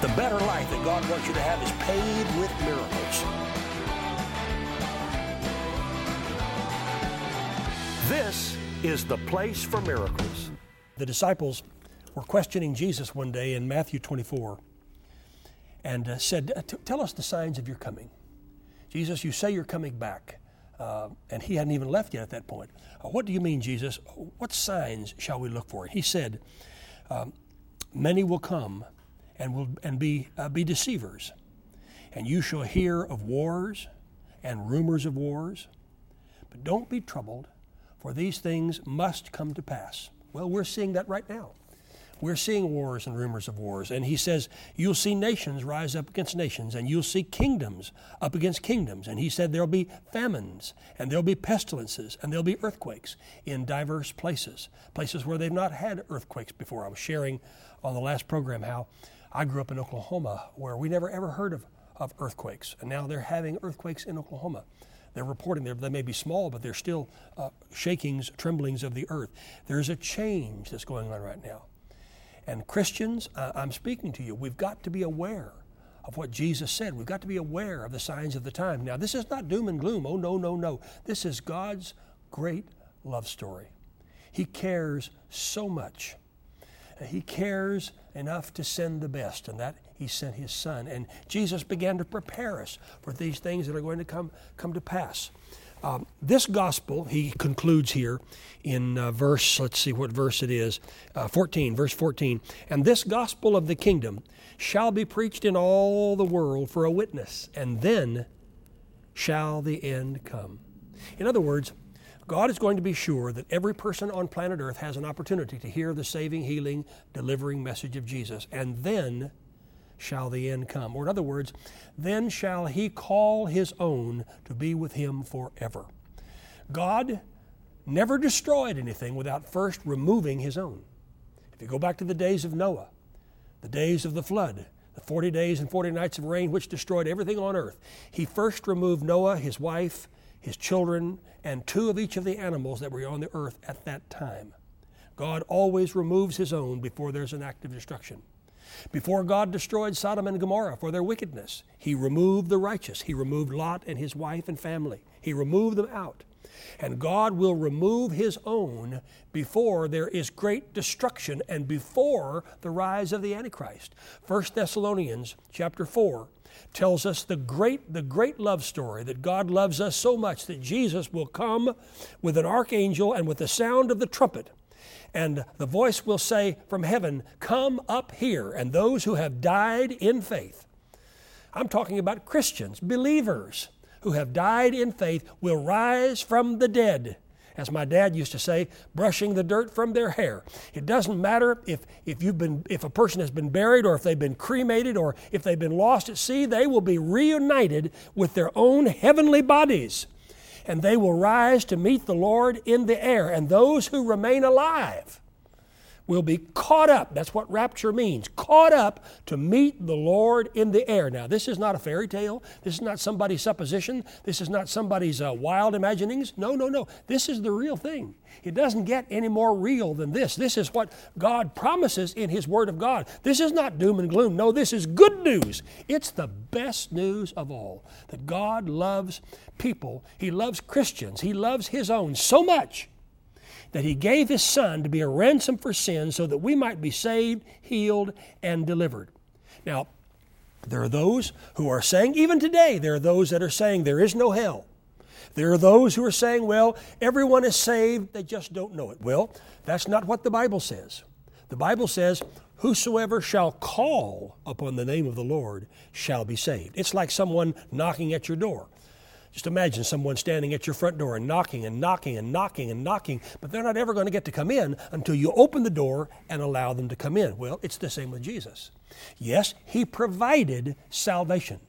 The better life that God wants you to have is paid with miracles. This is the place for miracles. The disciples were questioning Jesus one day in Matthew 24 and uh, said, Tell us the signs of your coming. Jesus, you say you're coming back. Uh, and he hadn't even left yet at that point. Uh, what do you mean, Jesus? What signs shall we look for? He said, um, Many will come and will and be uh, be deceivers, and you shall hear of wars and rumors of wars. But don't be troubled, for these things must come to pass. Well, we're seeing that right now. We're seeing wars and rumors of wars. And he says, You'll see nations rise up against nations, and you'll see kingdoms up against kingdoms. And he said, There'll be famines, and there'll be pestilences, and there'll be earthquakes in diverse places, places where they've not had earthquakes before. I was sharing on the last program how I grew up in Oklahoma, where we never ever heard of, of earthquakes. And now they're having earthquakes in Oklahoma. They're reporting. They may be small, but they're still uh, shakings, tremblings of the earth. There's a change that's going on right now. And Christians, I'm speaking to you, we've got to be aware of what Jesus said. We've got to be aware of the signs of the time. Now, this is not doom and gloom. Oh, no, no, no. This is God's great love story. He cares so much. He cares enough to send the best, and that He sent His Son. And Jesus began to prepare us for these things that are going to come, come to pass. Um, this gospel, he concludes here in uh, verse, let's see what verse it is, uh, 14, verse 14. And this gospel of the kingdom shall be preached in all the world for a witness, and then shall the end come. In other words, God is going to be sure that every person on planet Earth has an opportunity to hear the saving, healing, delivering message of Jesus, and then shall the end come. Or in other words, then shall he call his own to be with him forever. God never destroyed anything without first removing his own. If you go back to the days of Noah, the days of the flood, the 40 days and 40 nights of rain which destroyed everything on earth, he first removed Noah, his wife, his children, and two of each of the animals that were on the earth at that time. God always removes his own before there's an act of destruction. Before God destroyed Sodom and Gomorrah for their wickedness, He removed the righteous. He removed Lot and his wife and family. He removed them out. And God will remove His own before there is great destruction and before the rise of the Antichrist. 1 Thessalonians chapter 4 tells us the great, the great love story that God loves us so much that Jesus will come with an archangel and with the sound of the trumpet and the voice will say from heaven, Come up here. And those who have died in faith, I'm talking about Christians, believers who have died in faith, will rise from the dead. As my dad used to say, brushing the dirt from their hair. It doesn't matter if, if, you've been, if a person has been buried or if they've been cremated or if they've been lost at sea, they will be reunited with their own heavenly bodies and they will rise to meet the Lord in the air. And those who remain alive will be caught up. That's what rapture means caught up to meet the Lord in the air. Now, this is not a fairy tale. This is not somebody's supposition. This is not somebody's uh, wild imaginings. No, no, no. This is the real thing. It doesn't get any more real than this. This is what God promises in His Word of God. This is not doom and gloom. No, this is good news. It's the best news of all that God loves people. He loves Christians. He loves His own so much that he gave his son to be a ransom for sin so that we might be saved, healed, and delivered. Now, there are those who are saying, even today, there are those that are saying there is no hell. There are those who are saying, well, everyone is saved, they just don't know it. Well, that's not what the Bible says. The Bible says, Whosoever shall call upon the name of the Lord shall be saved. It's like someone knocking at your door. Just imagine someone standing at your front door and knocking and knocking and knocking and knocking, but they're not ever going to get to come in until you open the door and allow them to come in. Well, it's the same with Jesus. Yes, He provided salvation.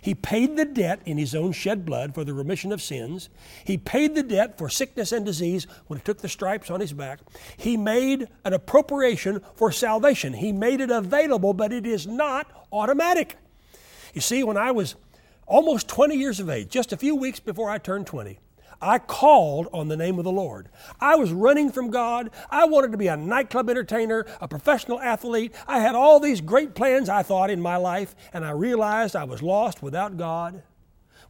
He paid the debt in His own shed blood for the remission of sins. He paid the debt for sickness and disease when He took the stripes on His back. He made an appropriation for salvation. He made it available, but it is not automatic. You see, when I was almost 20 years of age, just a few weeks before I turned 20, I called on the name of the Lord. I was running from God. I wanted to be a nightclub entertainer, a professional athlete. I had all these great plans, I thought, in my life, and I realized I was lost without God,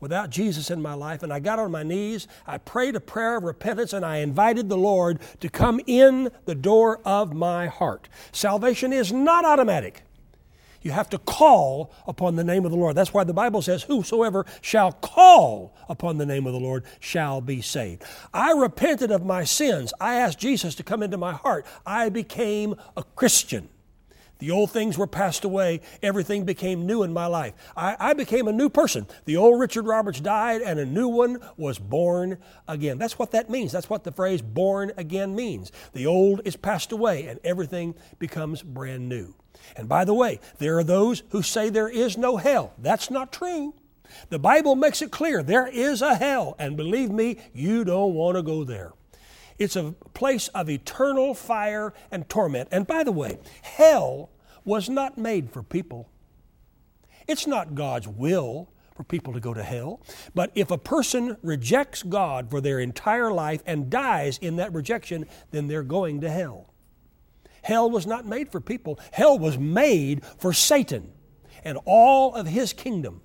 without Jesus in my life. And I got on my knees, I prayed a prayer of repentance, and I invited the Lord to come in the door of my heart. Salvation is not automatic. You have to call upon the name of the Lord. That's why the Bible says, Whosoever shall call upon the name of the Lord shall be saved. I repented of my sins. I asked Jesus to come into my heart. I became a Christian. The old things were passed away. Everything became new in my life. I, I, became a new person. The old Richard Roberts died and a new one was born again. That's what that means. That's what the phrase born again means. The old is passed away and everything becomes brand new. And by the way, there are those who say there is no hell. That's not true. The Bible makes it clear there is a hell, and believe me, you don't want to go there. It's a place of eternal fire and torment. And by the way, hell was not made for people. It's not God's will for people to go to hell. But if a person rejects God for their entire life and dies in that rejection, then they're going to hell. Hell was not made for people, hell was made for Satan and all of his kingdom.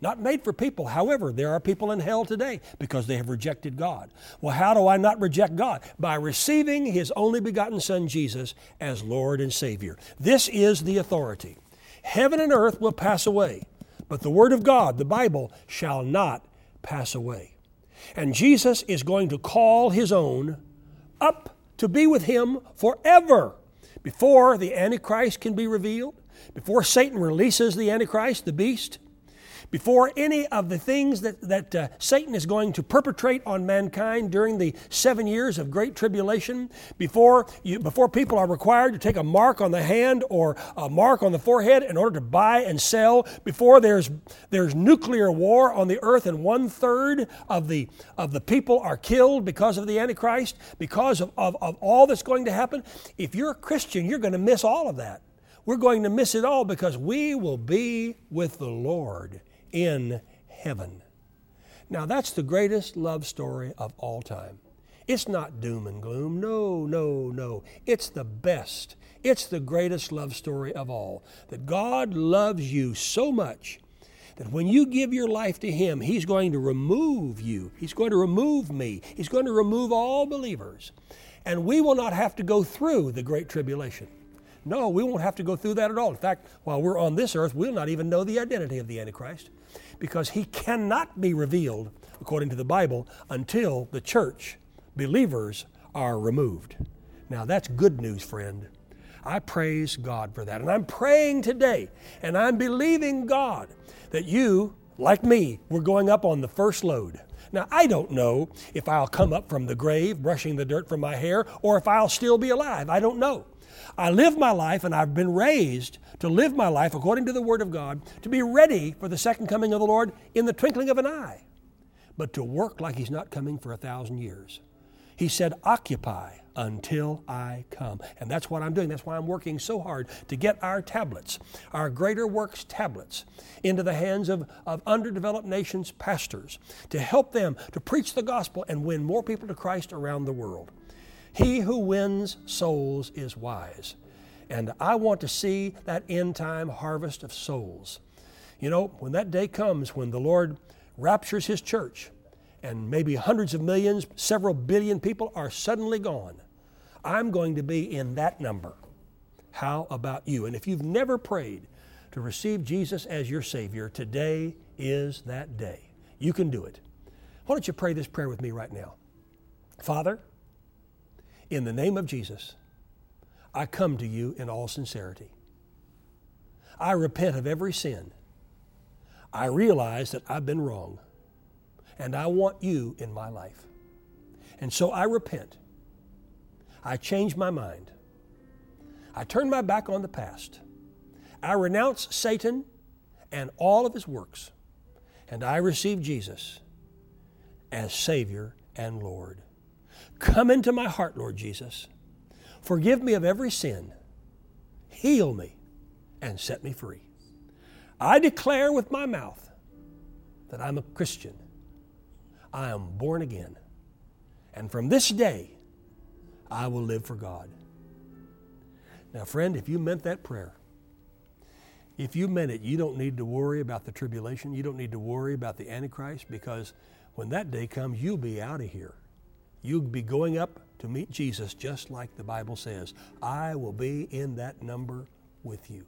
Not made for people. However, there are people in hell today because they have rejected God. Well, how do I not reject God? By receiving His only begotten Son, Jesus, as Lord and Savior. This is the authority. Heaven and earth will pass away, but the Word of God, the Bible, shall not pass away. And Jesus is going to call His own up to be with Him forever before the Antichrist can be revealed, before Satan releases the Antichrist, the beast, before any of the things that, that uh, Satan is going to perpetrate on mankind during the seven years of great tribulation, before, you, before people are required to take a mark on the hand or a mark on the forehead in order to buy and sell, before there's, there's nuclear war on the earth and one third of the, of the people are killed because of the Antichrist, because of, of, of all that's going to happen, if you're a Christian, you're going to miss all of that. We're going to miss it all because we will be with the Lord in heaven. Now, that's the greatest love story of all time. It's not doom and gloom. No, no, no. It's the best. It's the greatest love story of all. That God loves you so much that when you give your life to Him, He's going to remove you. He's going to remove me. He's going to remove all believers. And we will not have to go through the Great Tribulation. No, we won't have to go through that at all. In fact, while we're on this earth, we'll not even know the identity of the Antichrist because he cannot be revealed, according to the Bible, until the church, believers, are removed. Now, that's good news, friend. I praise God for that. And I'm praying today, and I'm believing God that you, like me, we're going up on the first load. Now, I don't know if I'll come up from the grave brushing the dirt from my hair or if I'll still be alive. I don't know. I live my life and I've been raised to live my life according to the Word of God, to be ready for the second coming of the Lord in the twinkling of an eye, but to work like He's not coming for a thousand years. He said, Occupy until I come. And that's what I'm doing. That's why I'm working so hard to get our tablets, our Greater Works tablets, into the hands of, of underdeveloped nations' pastors, to help them to preach the gospel and win more people to Christ around the world. He who wins souls is wise. And I want to see that end time harvest of souls. You know, when that day comes, when the Lord raptures His church, and maybe hundreds of millions, several billion people are suddenly gone, I'm going to be in that number. How about you? And if you've never prayed to receive Jesus as your Savior, today is that day. You can do it. Why don't you pray this prayer with me right now? Father, in the name of Jesus, I come to you in all sincerity. I repent of every sin. I realize that I've been wrong, and I want you in my life. And so I repent. I change my mind. I turn my back on the past. I renounce Satan and all of his works, and I receive Jesus as Savior and Lord. Come into my heart, Lord Jesus. Forgive me of every sin. Heal me and set me free. I declare with my mouth that I'm a Christian. I am born again. And from this day, I will live for God. Now, friend, if you meant that prayer, if you meant it, you don't need to worry about the tribulation. You don't need to worry about the Antichrist because when that day comes, you'll be out of here. You'll be going up to meet Jesus just like the Bible says. I will be in that number with you.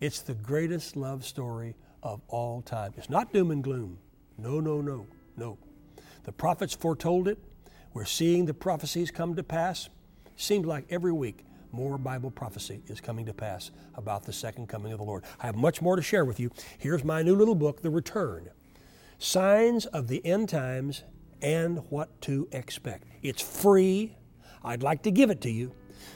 It's the greatest love story of all time. It's not doom and gloom. No, no, no, no. The prophets foretold it. We're seeing the prophecies come to pass. Seems like every week more Bible prophecy is coming to pass about the second coming of the Lord. I have much more to share with you. Here's my new little book, The Return Signs of the End Times and What to Expect. It's free. I'd like to give it to you.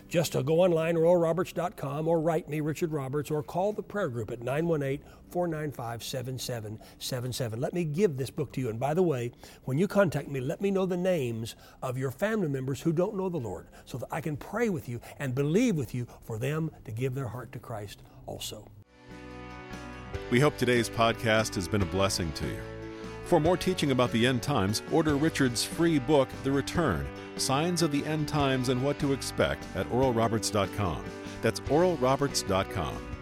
Just to go online, oralroberts.com, or write me, Richard Roberts, or call the prayer group at 918 495 7777. Let me give this book to you. And by the way, when you contact me, let me know the names of your family members who don't know the Lord so that I can pray with you and believe with you for them to give their heart to Christ also. We hope today's podcast has been a blessing to you. For more teaching about the end times, order Richard's free book, The Return Signs of the End Times and What to Expect, at oralroberts.com. That's oralroberts.com.